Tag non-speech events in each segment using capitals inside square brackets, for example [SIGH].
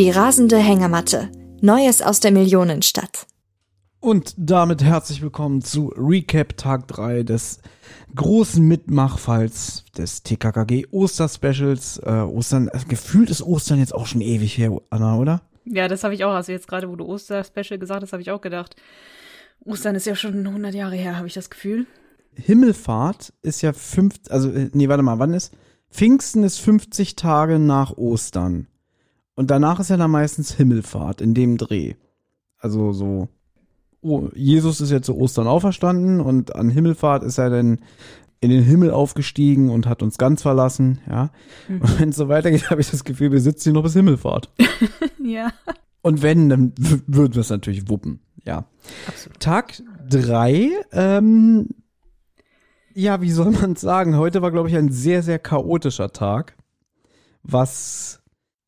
Die rasende Hängematte. Neues aus der Millionenstadt. Und damit herzlich willkommen zu Recap Tag 3 des großen Mitmachfalls des TKKG Osterspecials. Äh, Ostern, äh, gefühlt ist Ostern jetzt auch schon ewig her, Anna, oder? Ja, das habe ich auch. Also jetzt gerade, wo du Osterspecial gesagt hast, habe ich auch gedacht. Ostern ist ja schon 100 Jahre her, habe ich das Gefühl. Himmelfahrt ist ja fünf, also, äh, nee, warte mal, wann ist? Pfingsten ist 50 Tage nach Ostern. Und danach ist ja dann meistens Himmelfahrt in dem Dreh. Also so, oh, Jesus ist ja zu Ostern auferstanden und an Himmelfahrt ist er dann in den Himmel aufgestiegen und hat uns ganz verlassen, ja. Mhm. Und wenn es so weitergeht, [LAUGHS] habe ich das Gefühl, wir sitzen hier noch bis Himmelfahrt. [LAUGHS] ja. Und wenn, dann würden wir es natürlich wuppen, ja. Absolut. Tag drei, ähm, ja, wie soll man es sagen? Heute war, glaube ich, ein sehr, sehr chaotischer Tag, was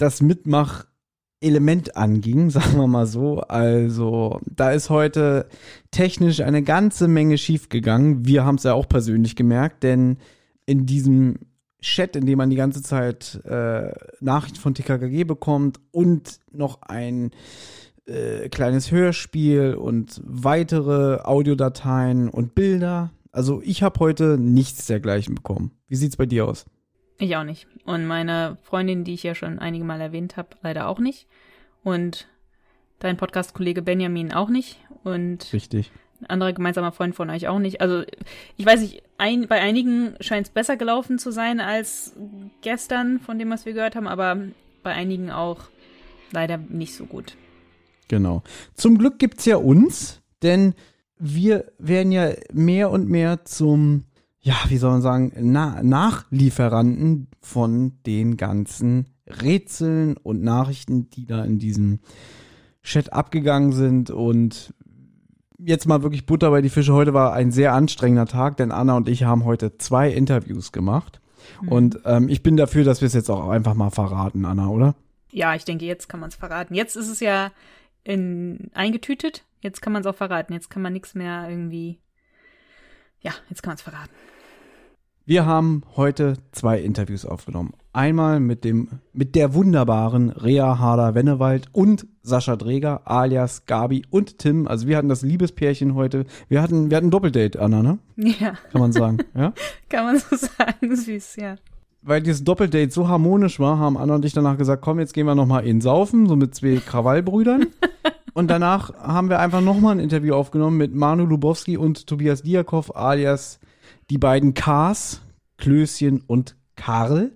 das Mitmachelement anging, [LAUGHS] sagen wir mal so. Also, da ist heute technisch eine ganze Menge schiefgegangen. Wir haben es ja auch persönlich gemerkt, denn in diesem Chat, in dem man die ganze Zeit äh, Nachrichten von TKKG bekommt und noch ein äh, kleines Hörspiel und weitere Audiodateien und Bilder. Also ich habe heute nichts dergleichen bekommen. Wie sieht's bei dir aus? Ich auch nicht. Und meine Freundin, die ich ja schon einige Mal erwähnt habe, leider auch nicht. Und dein Podcast-Kollege Benjamin auch nicht. Und Richtig. ein anderer gemeinsamer Freund von euch auch nicht. Also ich weiß nicht, ein, bei einigen scheint es besser gelaufen zu sein als gestern, von dem, was wir gehört haben, aber bei einigen auch leider nicht so gut. Genau. Zum Glück gibt es ja uns, denn wir werden ja mehr und mehr zum ja, wie soll man sagen, Na Nachlieferanten von den ganzen Rätseln und Nachrichten, die da in diesem Chat abgegangen sind. Und jetzt mal wirklich Butter bei die Fische. Heute war ein sehr anstrengender Tag, denn Anna und ich haben heute zwei Interviews gemacht. Mhm. Und ähm, ich bin dafür, dass wir es jetzt auch einfach mal verraten, Anna, oder? Ja, ich denke, jetzt kann man es verraten. Jetzt ist es ja in, eingetütet. Jetzt kann man es auch verraten. Jetzt kann man nichts mehr irgendwie. Ja, jetzt kann man es verraten. Wir haben heute zwei Interviews aufgenommen. Einmal mit dem, mit der wunderbaren Rea Harder-Wennewald und Sascha Dreger, alias Gabi und Tim. Also wir hatten das Liebespärchen heute. Wir hatten, wir hatten ein Doppeldate, Anna, ne? Ja. Kann man sagen, [LAUGHS] ja? Kann man so sagen, süß, ja. Weil dieses Doppeldate so harmonisch war, haben Anna und ich danach gesagt, komm, jetzt gehen wir nochmal in Saufen, so mit zwei Krawallbrüdern. [LAUGHS] und danach haben wir einfach nochmal ein Interview aufgenommen mit Manu Lubowski und Tobias Diakov, alias die beiden Ks, Klößchen und Karl.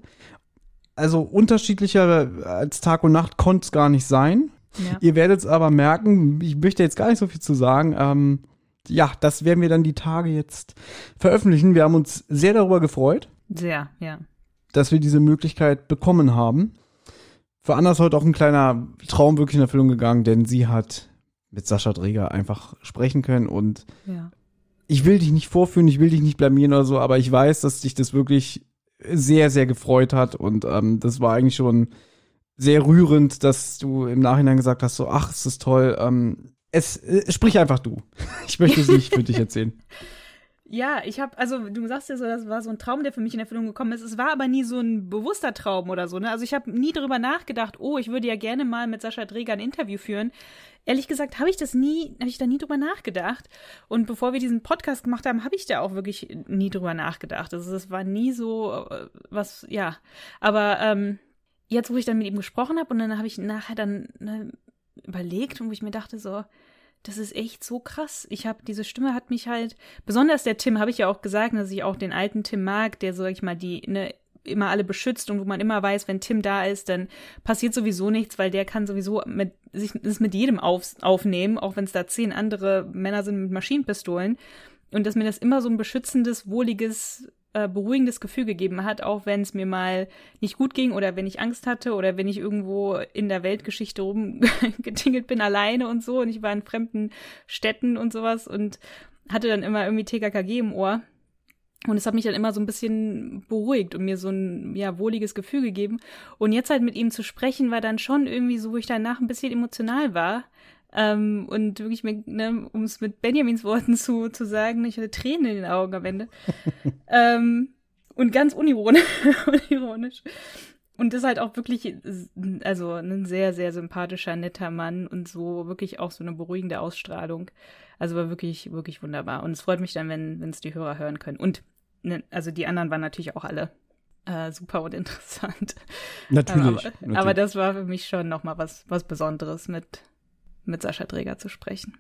Also unterschiedlicher als Tag und Nacht konnte es gar nicht sein. Ja. Ihr werdet es aber merken, ich möchte jetzt gar nicht so viel zu sagen. Ähm, ja, das werden wir dann die Tage jetzt veröffentlichen. Wir haben uns sehr darüber gefreut. Sehr, ja. Dass wir diese Möglichkeit bekommen haben. Für Anna ist heute auch ein kleiner Traum wirklich in Erfüllung gegangen, denn sie hat mit Sascha Dreger einfach sprechen können und ja ich will dich nicht vorführen, ich will dich nicht blamieren oder so, aber ich weiß, dass dich das wirklich sehr, sehr gefreut hat und ähm, das war eigentlich schon sehr rührend, dass du im Nachhinein gesagt hast, so, ach, es ist toll. Ähm, es, äh, sprich einfach du. [LAUGHS] Ich möchte es nicht für dich erzählen. [LAUGHS] Ja, ich habe, also du sagst ja so, das war so ein Traum, der für mich in Erfüllung gekommen ist. Es war aber nie so ein bewusster Traum oder so. Ne? Also ich habe nie darüber nachgedacht, oh, ich würde ja gerne mal mit Sascha Dreger ein Interview führen. Ehrlich gesagt habe ich das nie, habe ich da nie drüber nachgedacht. Und bevor wir diesen Podcast gemacht haben, habe ich da auch wirklich nie drüber nachgedacht. Also es war nie so äh, was, ja. Aber ähm, jetzt, wo ich dann mit ihm gesprochen habe und dann habe ich nachher dann ne, überlegt und wo ich mir dachte so, das ist echt so krass. Ich habe diese Stimme hat mich halt besonders der Tim habe ich ja auch gesagt, dass ich auch den alten Tim mag, der sag ich mal die ne immer alle beschützt und wo man immer weiß, wenn Tim da ist, dann passiert sowieso nichts, weil der kann sowieso mit sich das mit jedem auf, aufnehmen, auch wenn es da zehn andere Männer sind mit Maschinenpistolen. Und dass mir das immer so ein beschützendes, wohliges, äh, beruhigendes Gefühl gegeben hat, auch wenn es mir mal nicht gut ging oder wenn ich Angst hatte oder wenn ich irgendwo in der Weltgeschichte rumgetingelt [LAUGHS] bin alleine und so und ich war in fremden Städten und sowas und hatte dann immer irgendwie TKKG im Ohr. Und es hat mich dann immer so ein bisschen beruhigt und mir so ein ja wohliges Gefühl gegeben. Und jetzt halt mit ihm zu sprechen, war dann schon irgendwie so, wo ich danach ein bisschen emotional war. Ähm, und wirklich, ne, um es mit Benjamins Worten zu, zu sagen, ich hatte Tränen in den Augen am Ende. [LAUGHS] ähm, und ganz unironisch. [LAUGHS] unironisch. Und ist halt auch wirklich, also ein sehr, sehr sympathischer, netter Mann und so wirklich auch so eine beruhigende Ausstrahlung. Also war wirklich, wirklich wunderbar. Und es freut mich dann, wenn es die Hörer hören können. Und ne, also die anderen waren natürlich auch alle äh, super und [LAUGHS] interessant. Natürlich aber, natürlich. aber das war für mich schon nochmal was, was Besonderes, mit, mit Sascha Träger zu sprechen.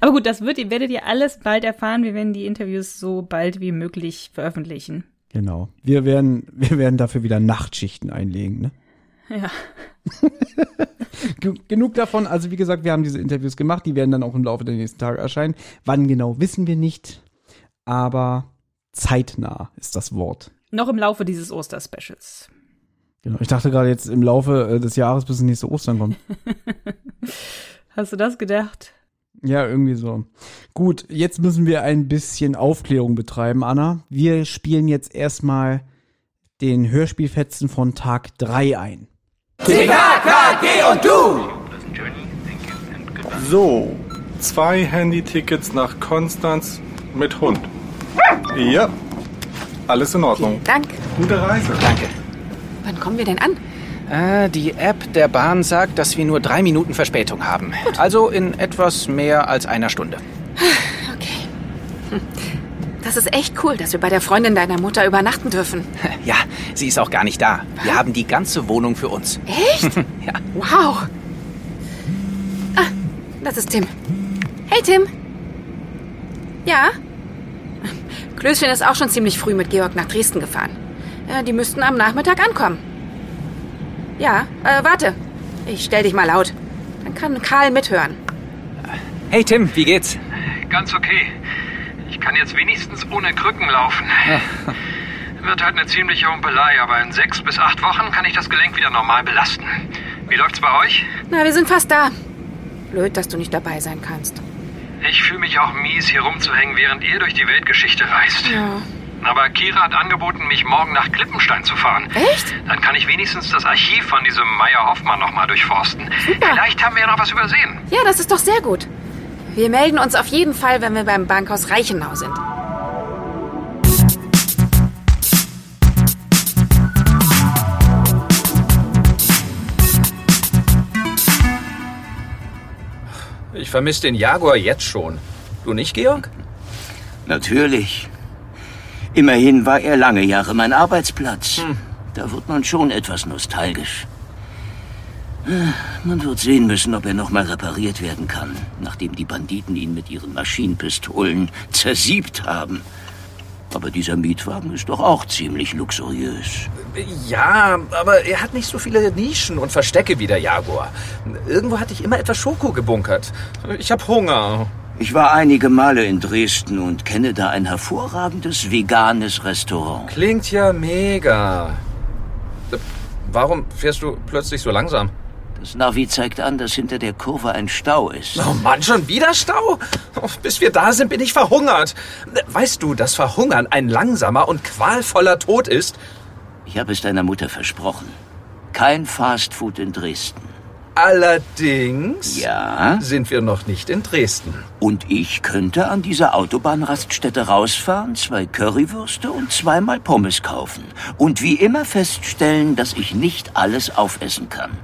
Aber gut, das wird, werdet ihr alles bald erfahren. Wir werden die Interviews so bald wie möglich veröffentlichen. Genau. Wir werden, wir werden dafür wieder Nachtschichten einlegen, ne? Ja. [LAUGHS] Genug davon. Also wie gesagt, wir haben diese Interviews gemacht. Die werden dann auch im Laufe der nächsten Tage erscheinen. Wann genau, wissen wir nicht. Aber zeitnah ist das Wort. Noch im Laufe dieses Osterspecials. Genau. Ich dachte gerade jetzt im Laufe äh, des Jahres, bis das nächste Ostern kommt. [LAUGHS] Hast du das gedacht? Ja, irgendwie so. Gut, jetzt müssen wir ein bisschen Aufklärung betreiben, Anna. Wir spielen jetzt erstmal den Hörspielfetzen von Tag 3 ein. TKKG und du! So, zwei Handy-Tickets nach Konstanz mit Hund. Ja, alles in Ordnung. Dank. Gute Reise. Danke. Wann kommen wir denn an? Äh, die App der Bahn sagt, dass wir nur drei Minuten Verspätung haben. Also in etwas mehr als einer Stunde. Okay. Hm. Das ist echt cool, dass wir bei der Freundin deiner Mutter übernachten dürfen. [LAUGHS] Ja, sie ist auch gar nicht da. Wir haben die ganze Wohnung für uns. Echt? [LAUGHS] Ja. Wow. Ah, das ist Tim. Hey, Tim. Ja? Klößchen ist auch schon ziemlich früh mit Georg nach Dresden gefahren. Ja, die müssten am Nachmittag ankommen. Ja, äh, warte. Ich stell dich mal laut. Dann kann Karl mithören. Hey Tim, wie geht's? Ganz okay. Ich kann jetzt wenigstens ohne Krücken laufen. [LAUGHS] Wird halt eine ziemliche Humpelei, aber in sechs bis acht Wochen kann ich das Gelenk wieder normal belasten. Wie läuft's bei euch? Na, wir sind fast da. Blöd, dass du nicht dabei sein kannst. Ich fühle mich auch mies, hier rumzuhängen, während ihr durch die Weltgeschichte reist. Ja. Aber Kira hat angeboten, mich morgen nach Klippenstein zu fahren. Echt? Dann kann ich wenigstens das Archiv von diesem Meier Hoffmann nochmal durchforsten. Super. Vielleicht haben wir ja noch was übersehen. Ja, das ist doch sehr gut. Wir melden uns auf jeden Fall, wenn wir beim Bankhaus Reichenau sind. Ich vermisse den Jaguar jetzt schon. Du nicht, Georg? Natürlich. Immerhin war er lange Jahre mein Arbeitsplatz. Da wird man schon etwas nostalgisch. Äh, Man wird sehen müssen, ob er nochmal repariert werden kann, nachdem die Banditen ihn mit ihren Maschinenpistolen zersiebt haben. Aber dieser Mietwagen ist doch auch ziemlich luxuriös. Ja, aber er hat nicht so viele Nischen und Verstecke wie der Jaguar. Irgendwo hatte ich immer etwas Schoko gebunkert. Ich hab Hunger. Ich war einige Male in Dresden und kenne da ein hervorragendes veganes Restaurant. Klingt ja mega. Warum fährst du plötzlich so langsam? Das Navi zeigt an, dass hinter der Kurve ein Stau ist. Oh Mann, schon wieder Stau? Oh, Bis wir da sind, bin ich verhungert. Weißt du, dass Verhungern ein langsamer und qualvoller Tod ist? Ich habe es deiner Mutter versprochen. Kein Fastfood in Dresden. Allerdings Ja? sind wir noch nicht in Dresden. Und ich könnte an dieser Autobahnraststätte rausfahren, zwei Currywürste und zweimal Pommes kaufen. Und wie immer feststellen, dass ich nicht alles aufessen kann. [LAUGHS]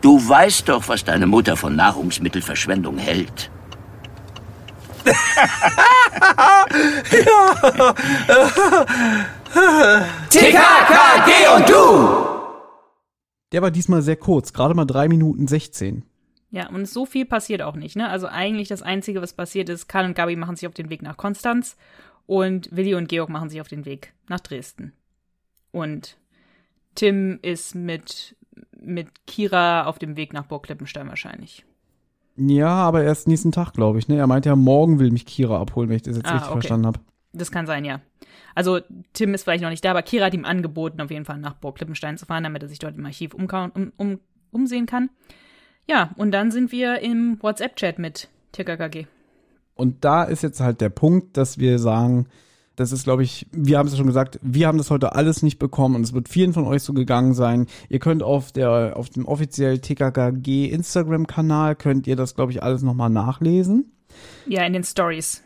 Du weißt doch, was deine Mutter von Nahrungsmittelverschwendung hält. [LAUGHS] TKKG und du! Der war diesmal sehr kurz, gerade mal drei Minuten 16. Ja, und so viel passiert auch nicht, ne? Also eigentlich das Einzige, was passiert ist, Karl und Gabi machen sich auf den Weg nach Konstanz und Willi und Georg machen sich auf den Weg nach Dresden. Und Tim ist mit, mit Kira auf dem Weg nach Burg Klippenstein wahrscheinlich. Ja, aber erst nächsten Tag, glaube ich. Ne? Er meinte ja, morgen will mich Kira abholen, wenn ich das jetzt Ah, richtig okay. verstanden habe. Das kann sein, ja. Also Tim ist vielleicht noch nicht da, aber Kira hat ihm angeboten, auf jeden Fall nach Burg Klippenstein zu fahren, damit er sich dort im Archiv um, um, umsehen kann. Ja, und dann sind wir im WhatsApp-Chat mit TKKG. Und da ist jetzt halt der Punkt, dass wir sagen, das ist, glaube ich, wir haben es ja schon gesagt, wir haben das heute alles nicht bekommen und es wird vielen von euch so gegangen sein. Ihr könnt auf der, auf dem offiziellen TKKG Instagram-Kanal könnt ihr das, glaube ich, alles nochmal nachlesen. Ja, in den Stories.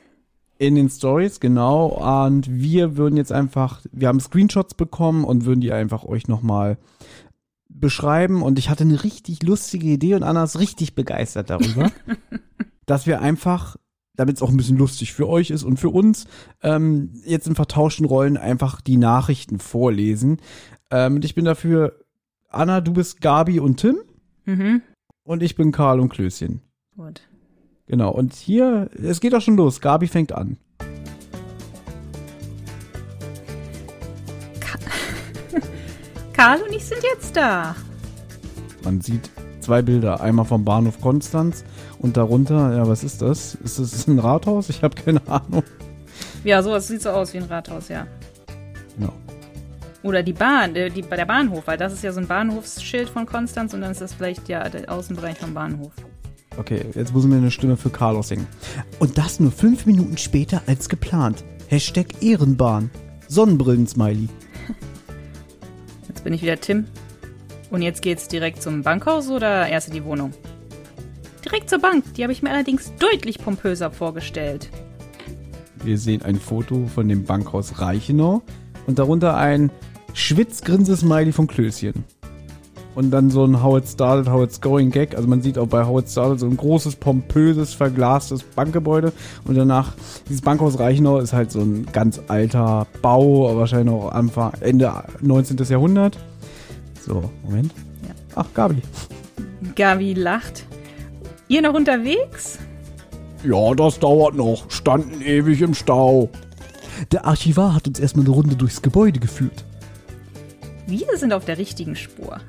In den Stories, genau. Und wir würden jetzt einfach, wir haben Screenshots bekommen und würden die einfach euch nochmal beschreiben. Und ich hatte eine richtig lustige Idee und Anna ist richtig begeistert darüber, [LAUGHS] dass wir einfach, damit es auch ein bisschen lustig für euch ist und für uns, ähm, jetzt in vertauschten Rollen einfach die Nachrichten vorlesen. Ähm, und ich bin dafür, Anna, du bist Gabi und Tim Mhm. und ich bin Karl und Klößchen. Gut. Genau, und hier, es geht auch schon los. Gabi fängt an. [LAUGHS] Karl und ich sind jetzt da. Man sieht zwei Bilder. Einmal vom Bahnhof Konstanz und darunter, ja, was ist das? Ist das ein Rathaus? Ich habe keine Ahnung. Ja, sowas sieht so aus wie ein Rathaus, ja. Genau. Oder die Bahn, äh, die, der Bahnhof, weil das ist ja so ein Bahnhofsschild von Konstanz und dann ist das vielleicht ja der Außenbereich vom Bahnhof. Okay, jetzt müssen wir eine Stimme für Carlos singen. Und das nur fünf Minuten später als geplant. Hashtag Ehrenbahn. Sonnenbrillen-Smiley. [LAUGHS] Jetzt bin ich wieder Tim. Und jetzt geht's direkt zum Bankhaus oder erst in die Wohnung? Direkt zur Bank. Die habe ich mir allerdings deutlich pompöser vorgestellt. Wir sehen ein Foto von dem Bankhaus Reichenau und darunter ein Schwitzgrinse-Smiley von Klößchen. Und dann so ein How It Started, How It's Going Gag. Also man sieht auch bei How It Started so ein großes, pompöses, verglastes Bankgebäude. Und danach, dieses Bankhaus Reichenau ist halt so ein ganz alter Bau, wahrscheinlich noch Anfang, Ende 19. Jahrhundert. So, Moment. Ja. Ach, Gabi. Gabi lacht. Ihr noch unterwegs? Ja, das dauert noch. Standen ewig im Stau. Der Archivar hat uns erstmal eine Runde durchs Gebäude geführt. Wir sind auf der richtigen Spur.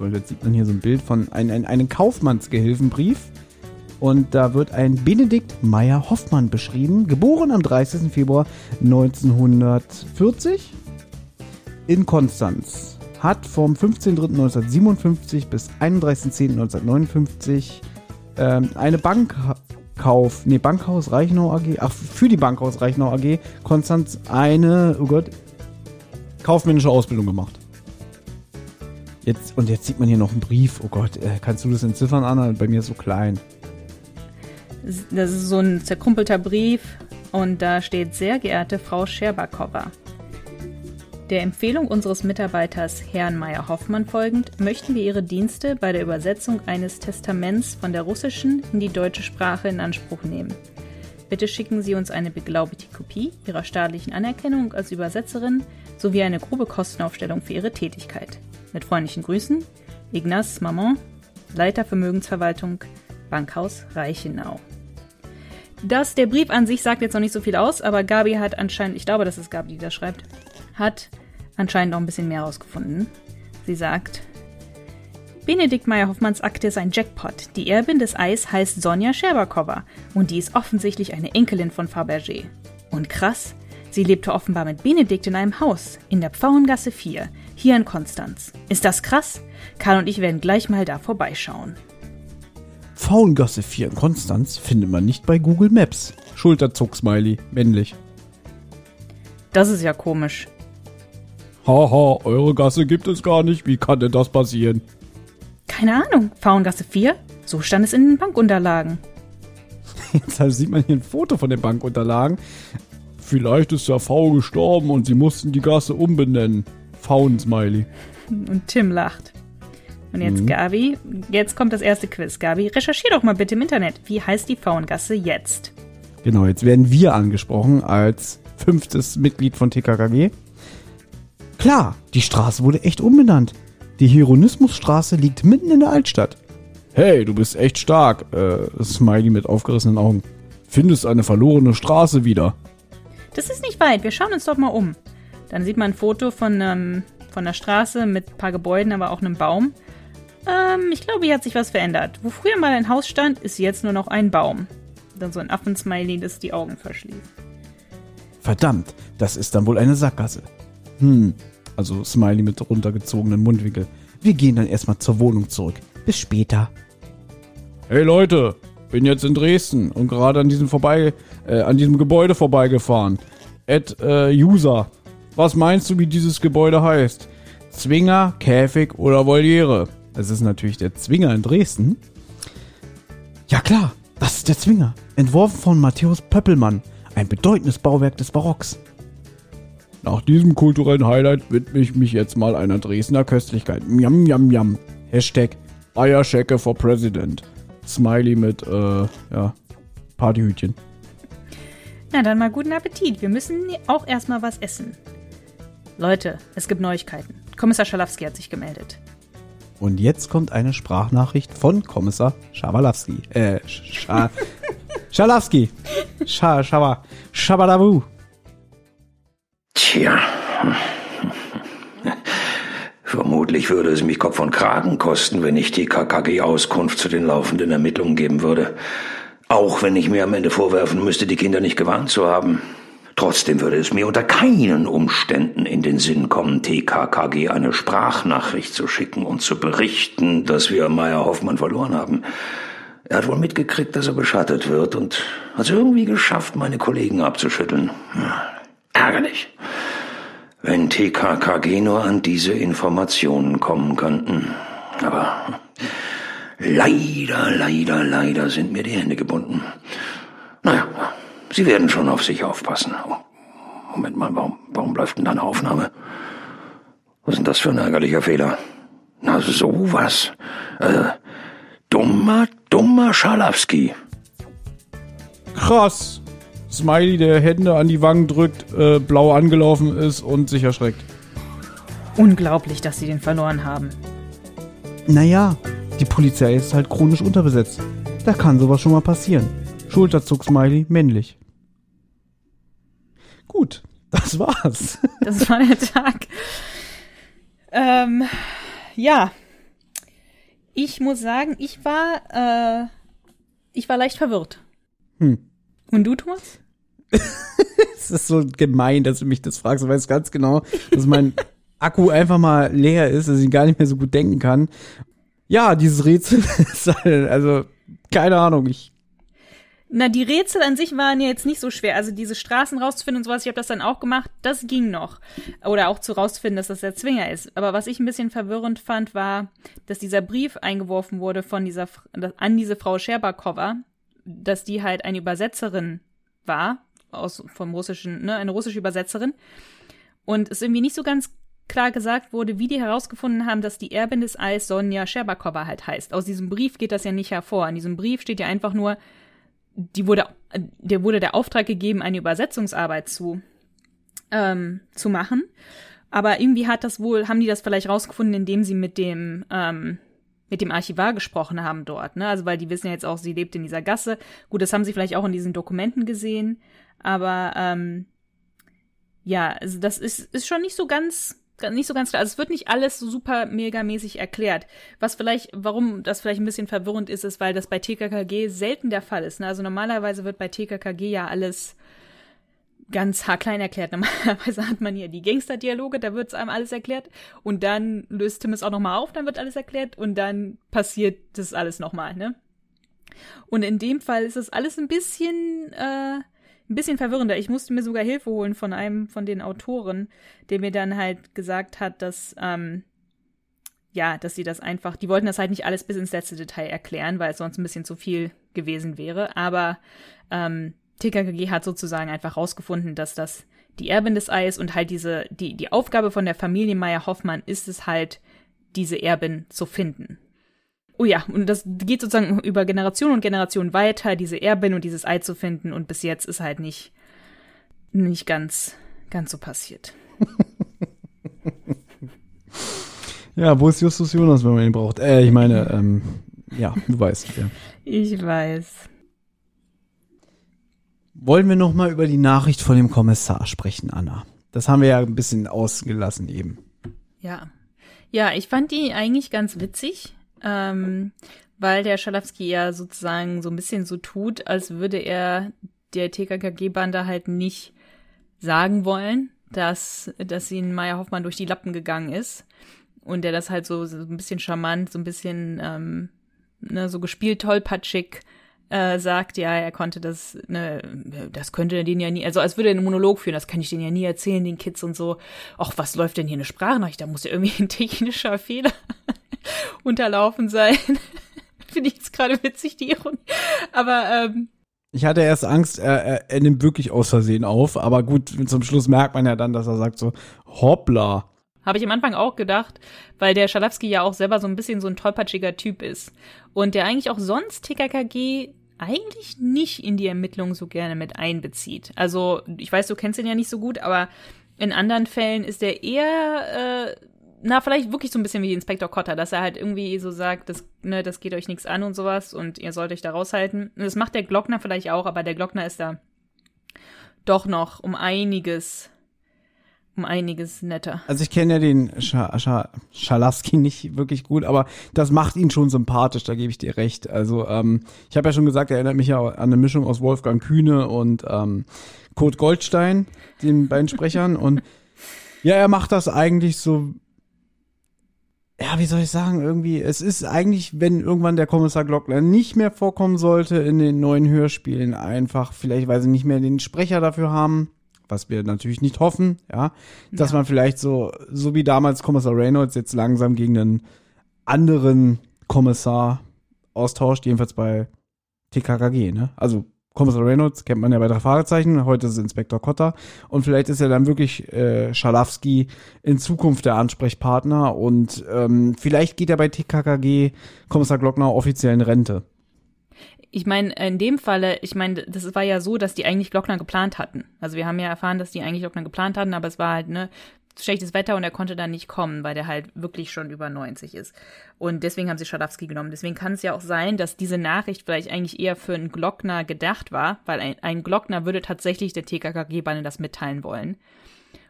Und jetzt sieht man hier so ein Bild von ein, ein, einem Kaufmannsgehilfenbrief. Und da wird ein Benedikt Meyer Hoffmann beschrieben, geboren am 30. Februar 1940 in Konstanz. Hat vom 15.03.1957 bis 31.10.1959 ähm, eine Bankkauf, nee, Bankhaus Reichenau AG, ach, für die Bankhaus Reichenau AG Konstanz eine, oh Gott, kaufmännische Ausbildung gemacht. Jetzt, und jetzt sieht man hier noch einen Brief. Oh Gott, äh, kannst du das entziffern, Anna? Bei mir ist so klein. Das ist so ein zerkrumpelter Brief und da steht sehr geehrte Frau Scherbakowa. Der Empfehlung unseres Mitarbeiters Herrn Meyer Hoffmann folgend möchten wir Ihre Dienste bei der Übersetzung eines Testaments von der russischen in die deutsche Sprache in Anspruch nehmen. Bitte schicken Sie uns eine beglaubigte Kopie Ihrer staatlichen Anerkennung als Übersetzerin sowie eine grobe Kostenaufstellung für Ihre Tätigkeit. Mit freundlichen Grüßen, Ignaz Maman, Leiter Vermögensverwaltung, Bankhaus Reichenau. Das, der Brief an sich sagt jetzt noch nicht so viel aus, aber Gabi hat anscheinend, ich glaube, das ist Gabi, die das schreibt, hat anscheinend noch ein bisschen mehr herausgefunden. Sie sagt, Benedikt Meyer-Hoffmanns Akte ist ein Jackpot. Die Erbin des Eis heißt Sonja Scherbakowa und die ist offensichtlich eine Enkelin von Fabergé. Und krass, sie lebte offenbar mit Benedikt in einem Haus in der Pfauengasse 4, hier in Konstanz. Ist das krass? Karl und ich werden gleich mal da vorbeischauen. Pfauengasse 4 in Konstanz findet man nicht bei Google Maps. Schulterzuck-Smiley, männlich. Das ist ja komisch. Haha, eure Gasse gibt es gar nicht. Wie kann denn das passieren? Keine Ahnung. Pfauengasse 4? So stand es in den Bankunterlagen. [LAUGHS] Jetzt sieht man hier ein Foto von den Bankunterlagen. Vielleicht ist der V gestorben und sie mussten die Gasse umbenennen. Faun-Smiley. Und Tim lacht. Und jetzt Gabi, jetzt kommt das erste Quiz. Gabi, recherchier doch mal bitte im Internet. Wie heißt die Pfauengasse jetzt? Genau, jetzt werden wir angesprochen als fünftes Mitglied von TKKG. Klar, die Straße wurde echt umbenannt. Die Hieronismusstraße liegt mitten in der Altstadt. Hey, du bist echt stark. Äh, Smiley mit aufgerissenen Augen. Findest eine verlorene Straße wieder. Das ist nicht weit. Wir schauen uns doch mal um. Dann sieht man ein Foto von, ähm, von der Straße mit ein paar Gebäuden, aber auch einem Baum. Ähm, ich glaube, hier hat sich was verändert. Wo früher mal ein Haus stand, ist jetzt nur noch ein Baum. Dann so ein Affensmiley, das die Augen verschließt. Verdammt, das ist dann wohl eine Sackgasse. Hm, also Smiley mit runtergezogenen Mundwinkel. Wir gehen dann erstmal zur Wohnung zurück. Bis später. Hey Leute, bin jetzt in Dresden und gerade an diesem vorbei, äh, an diesem Gebäude vorbeigefahren. Ed äh, User. Was meinst du, wie dieses Gebäude heißt? Zwinger, Käfig oder Voliere? Das ist natürlich der Zwinger in Dresden. Ja klar, das ist der Zwinger. Entworfen von Matthäus Pöppelmann. Ein bedeutendes Bauwerk des Barocks. Nach diesem kulturellen Highlight widme ich mich jetzt mal einer Dresdner Köstlichkeit. Miam, miam, miam. Hashtag Eierschecke for President. Smiley mit, äh, ja, Partyhütchen. Na dann mal guten Appetit. Wir müssen auch erstmal was essen. Leute, es gibt Neuigkeiten. Kommissar Schalowski hat sich gemeldet. Und jetzt kommt eine Sprachnachricht von Kommissar Schawalawski. Äh, Scha [LAUGHS] Schalowski. Scha Schawa. Schabadabu. Tja. Vermutlich würde es mich Kopf und Kragen kosten, wenn ich die KKG Auskunft zu den laufenden Ermittlungen geben würde. Auch wenn ich mir am Ende vorwerfen müsste, die Kinder nicht gewarnt zu haben. Trotzdem würde es mir unter keinen Umständen in den Sinn kommen, TKKG eine Sprachnachricht zu schicken und zu berichten, dass wir Meier Hoffmann verloren haben. Er hat wohl mitgekriegt, dass er beschattet wird und hat es irgendwie geschafft, meine Kollegen abzuschütteln. Ärgerlich. Wenn TKKG nur an diese Informationen kommen könnten. Aber leider, leider, leider sind mir die Hände gebunden. Sie werden schon auf sich aufpassen. Oh, Moment mal, warum, warum läuft denn da eine Aufnahme? Was ist denn das für ein ärgerlicher Fehler? Na, sowas. Äh, dummer, dummer Schalowski. Krass. Smiley, der Hände an die Wangen drückt, äh, blau angelaufen ist und sich erschreckt. Unglaublich, dass sie den verloren haben. Naja, die Polizei ist halt chronisch unterbesetzt. Da kann sowas schon mal passieren. Schulterzuck Smiley, männlich. Gut, das war's. [LAUGHS] Das war der Tag. Ähm, ja. Ich muss sagen, ich war, äh, ich war leicht verwirrt. Hm. Und du, Thomas? [LAUGHS] Es ist so gemein, dass du mich das fragst. Du weißt ganz genau, dass mein [LAUGHS] Akku einfach mal leer ist, dass ich gar nicht mehr so gut denken kann. Ja, dieses Rätsel ist halt, also, keine Ahnung, ich Na, die Rätsel an sich waren ja jetzt nicht so schwer. Also diese Straßen rauszufinden und sowas, ich habe das dann auch gemacht, das ging noch. Oder auch zu rauszufinden, dass das der Zwinger ist. Aber was ich ein bisschen verwirrend fand, war, dass dieser Brief eingeworfen wurde von dieser an diese Frau Scherbakowa, dass die halt eine Übersetzerin war, aus vom Russischen, ne, eine russische Übersetzerin. Und es irgendwie nicht so ganz klar gesagt wurde, wie die herausgefunden haben, dass die Erbin des Eis Sonja Scherbakowa halt heißt. Aus diesem Brief geht das ja nicht hervor. In diesem Brief steht ja einfach nur, die wurde, der wurde der Auftrag gegeben, eine Übersetzungsarbeit zu, ähm, zu machen. Aber irgendwie hat das wohl, haben die das vielleicht rausgefunden, indem sie mit dem, ähm, mit dem Archivar gesprochen haben dort, ne? Also weil die wissen ja jetzt auch, sie lebt in dieser Gasse. Gut, das haben sie vielleicht auch in diesen Dokumenten gesehen, aber ähm, ja, also das ist, ist schon nicht so ganz nicht so ganz klar. Also es wird nicht alles so super megamäßig erklärt. Was vielleicht, warum das vielleicht ein bisschen verwirrend ist, ist, weil das bei TKKG selten der Fall ist. Ne? Also normalerweise wird bei TKKG ja alles ganz haarklein erklärt. [LAUGHS] Normalerweise hat man hier die Gangster-Dialoge, da wird einem alles erklärt. Und dann löst Tim es auch nochmal auf, dann wird alles erklärt. Und dann passiert das alles nochmal, ne? Und in dem Fall ist das alles ein bisschen, äh, ein bisschen verwirrender. Ich musste mir sogar Hilfe holen von einem von den Autoren, der mir dann halt gesagt hat, dass, ähm, ja, dass sie das einfach, die wollten das halt nicht alles bis ins letzte Detail erklären, weil es sonst ein bisschen zu viel gewesen wäre. Aber ähm, TKKG hat sozusagen einfach rausgefunden, dass das die Erbin des Eis und halt diese, die, die Aufgabe von der Familie Meyer Hoffmann ist es halt, diese Erbin zu finden. Oh ja, und das geht sozusagen über Generation und Generation weiter, diese Erbin und dieses Ei zu finden. Und bis jetzt ist halt nicht, nicht ganz, ganz so passiert. [LAUGHS] ja, wo ist Justus Jonas, wenn man ihn braucht? Äh, ich meine, ähm, ja, du weißt, ja. Ich weiß. Wollen wir noch mal über die Nachricht von dem Kommissar sprechen, Anna? Das haben wir ja ein bisschen ausgelassen eben. Ja. Ja, ich fand die eigentlich ganz witzig, ähm, weil der Schalowski ja sozusagen so ein bisschen so tut, als würde er der TKKG-Bande halt nicht sagen wollen, dass, dass ihnen Maya Hoffmann durch die Lappen gegangen ist. Und der das halt so, so ein bisschen charmant, so ein bisschen ähm, ne, so gespielt tollpatschig äh, sagt, ja, er konnte das, ne, das könnte den ja nie, also als würde er einen Monolog führen, das kann ich denen ja nie erzählen, den Kids und so. Ach, was läuft denn hier eine Sprachnachricht? Da muss ja irgendwie [LAUGHS] ein technischer Fehler [LAUGHS] unterlaufen sein. [LAUGHS] Finde ich jetzt gerade witzig, die Ironie. Aber ähm, ich hatte erst Angst, er, er, er nimmt wirklich aus Versehen auf, aber gut, zum Schluss merkt man ja dann, dass er sagt so, hoppla. Habe ich am Anfang auch gedacht, weil der Schalowski ja auch selber so ein bisschen so ein tollpatschiger Typ ist. Und der eigentlich auch sonst TKKG eigentlich nicht in die Ermittlungen so gerne mit einbezieht. Also, ich weiß, du kennst ihn ja nicht so gut, aber in anderen Fällen ist er eher, äh, na, vielleicht wirklich so ein bisschen wie Inspektor Cotter, dass er halt irgendwie so sagt, das, ne, das geht euch nichts an und sowas und ihr sollt euch da raushalten. Das macht der Glockner vielleicht auch, aber der Glockner ist da doch noch um einiges um einiges netter. Also ich kenne ja den Scha Scha Schalowski nicht wirklich gut, aber das macht ihn schon sympathisch, da gebe ich dir recht. Also ähm, ich habe ja schon gesagt, er erinnert mich ja an eine Mischung aus Wolfgang Kühne und ähm, Kurt Goldstein, den beiden Sprechern. und ja, er macht das eigentlich so ja, wie soll ich sagen, irgendwie, es ist eigentlich, wenn irgendwann der Kommissar Glockner nicht mehr vorkommen sollte in den neuen Hörspielen, einfach vielleicht, weil sie nicht mehr den Sprecher dafür haben, was wir natürlich nicht hoffen, ja, dass ja. man vielleicht so, so wie damals Kommissar Reynolds jetzt langsam gegen einen anderen Kommissar austauscht, jedenfalls bei TKKG, ne? Also Kommissar Reynolds kennt man ja bei drei Fragezeichen, heute ist es Inspektor Kotter und vielleicht ist er dann wirklich äh, Schalowski in Zukunft der Ansprechpartner und ähm, vielleicht geht er bei TKKG Kommissar Glockner offiziell in Rente ich meine, in dem Falle, ich meine, das war ja so, dass die eigentlich Glockner geplant hatten. Also wir haben ja erfahren, dass die eigentlich Glockner geplant hatten, aber es war halt, ne, schlechtes Wetter und er konnte dann nicht kommen, weil der halt wirklich schon über 90 ist. Und deswegen haben sie Schadowski genommen. Deswegen kann es ja auch sein, dass diese Nachricht vielleicht eigentlich eher für einen Glockner gedacht war, weil ein, ein Glockner würde tatsächlich der TKKG-Bande das mitteilen wollen.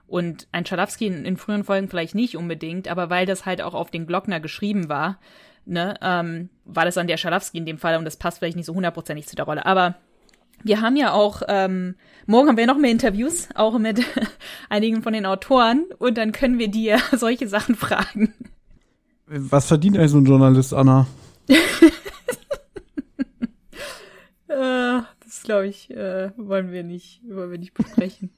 Und ein Schadowski in, in früheren Folgen vielleicht nicht unbedingt, aber weil das halt auch auf den Glockner geschrieben war, ne, ähm, war das dann der Schalowski in dem Fall und das passt vielleicht nicht so hundertprozentig zu der Rolle. Aber wir haben ja auch, ähm, morgen haben wir noch mehr Interviews, auch mit [LAUGHS] einigen von den Autoren und dann können wir dir [LAUGHS] solche Sachen fragen. Was verdient eigentlich so ein Journalist, Anna? [LAUGHS] äh, das glaube ich, äh, wollen wir nicht, wollen wir nicht besprechen.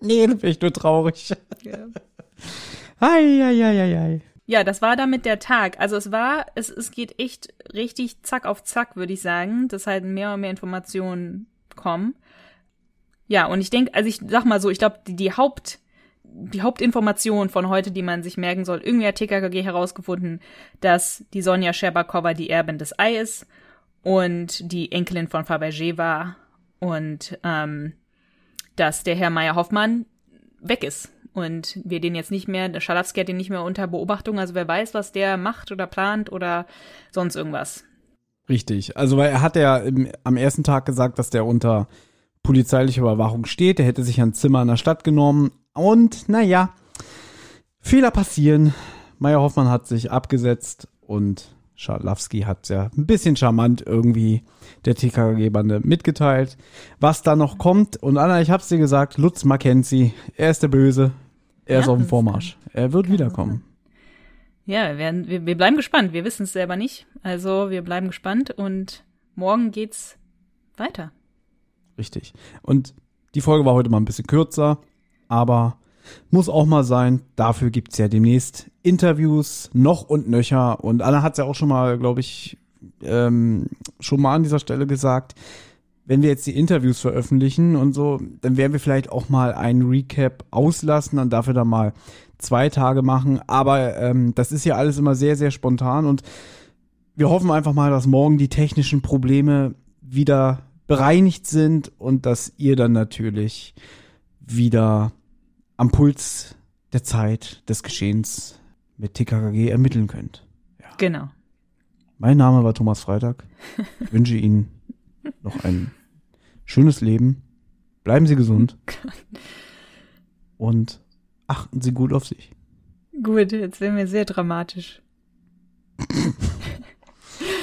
nee, da bin ich nur traurig. Ja. Ei, ei, ei, ei, ei. Ja, das war damit der Tag. Also es war, es, es geht echt richtig zack auf zack, würde ich sagen, dass halt mehr und mehr Informationen kommen. Ja, und ich denke, also ich sag mal so, ich glaube, die, die Haupt, die Hauptinformation von heute, die man sich merken soll, irgendwie hat TKKG herausgefunden, dass die Sonja Scherbakova die Erbin des Ei ist und die Enkelin von Fabergé war und ähm, dass der Herr Meyer Hoffmann weg ist und wir den jetzt nicht mehr, der Schalowski hat den nicht mehr unter Beobachtung, also wer weiß, was der macht oder plant oder sonst irgendwas. Richtig, also weil er hat ja im, am ersten Tag gesagt, dass der unter polizeilicher Überwachung steht, er hätte sich ein Zimmer in der Stadt genommen und naja, Fehler passieren. Meier Hoffmann hat sich abgesetzt und Schalowski hat ja ein bisschen charmant irgendwie der TKG-Bande mitgeteilt, was da noch kommt. Und Anna, ich hab's dir gesagt, Lutz Mackenzie, er ist der Böse, er ja, ist auf dem Vormarsch. Er wird wiederkommen. Ja, wir, werden, wir, wir bleiben gespannt. Wir wissen es selber nicht. Also wir bleiben gespannt und morgen geht's weiter. Richtig. Und die Folge war heute mal ein bisschen kürzer, aber muss auch mal sein. Dafür gibt's ja demnächst Interviews noch und nöcher. Und Anna hat's ja auch schon mal, glaube ich, ähm, schon mal an dieser Stelle gesagt. Wenn wir jetzt die Interviews veröffentlichen und so, dann werden wir vielleicht auch mal einen Recap auslassen und dafür dann mal zwei Tage machen. Aber ähm, das ist ja alles immer sehr, sehr spontan und wir hoffen einfach mal, dass morgen die technischen Probleme wieder bereinigt sind und dass ihr dann natürlich wieder am Puls der Zeit des Geschehens mit TKKG ermitteln könnt. Ja. Genau. Mein Name war Thomas Freitag. Ich wünsche Ihnen noch ein schönes Leben. Bleiben Sie gesund. [LAUGHS] und achten Sie gut auf sich. Gut, jetzt werden wir sehr dramatisch. [LAUGHS]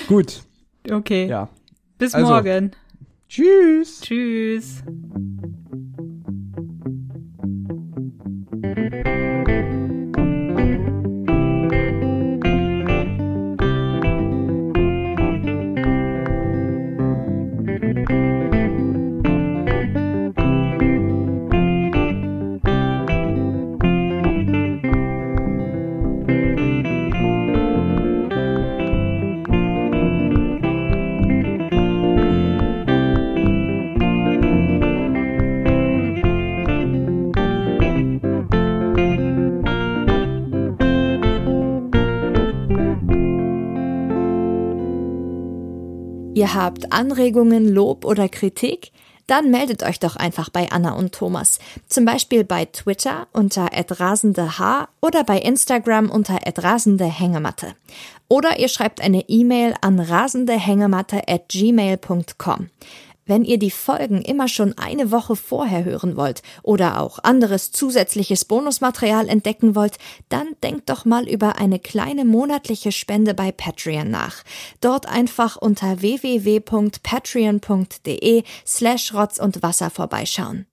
gut. Okay. Ja. Bis Also. morgen. Tschüss. Tschüss. Ihr habt Anregungen, Lob oder Kritik? Dann meldet euch doch einfach bei Anna und Thomas. Zum Beispiel bei Twitter unter @rasendeh oder bei Instagram unter @rasendehängematte. Oder ihr schreibt eine E-Mail an rasendehängematte@gmail.com. Wenn ihr die Folgen immer schon eine Woche vorher hören wollt oder auch anderes zusätzliches Bonusmaterial entdecken wollt, dann denkt doch mal über eine kleine monatliche Spende bei Patreon nach. Dort einfach unter www.patreon.de slash Rotz und Wasser vorbeischauen.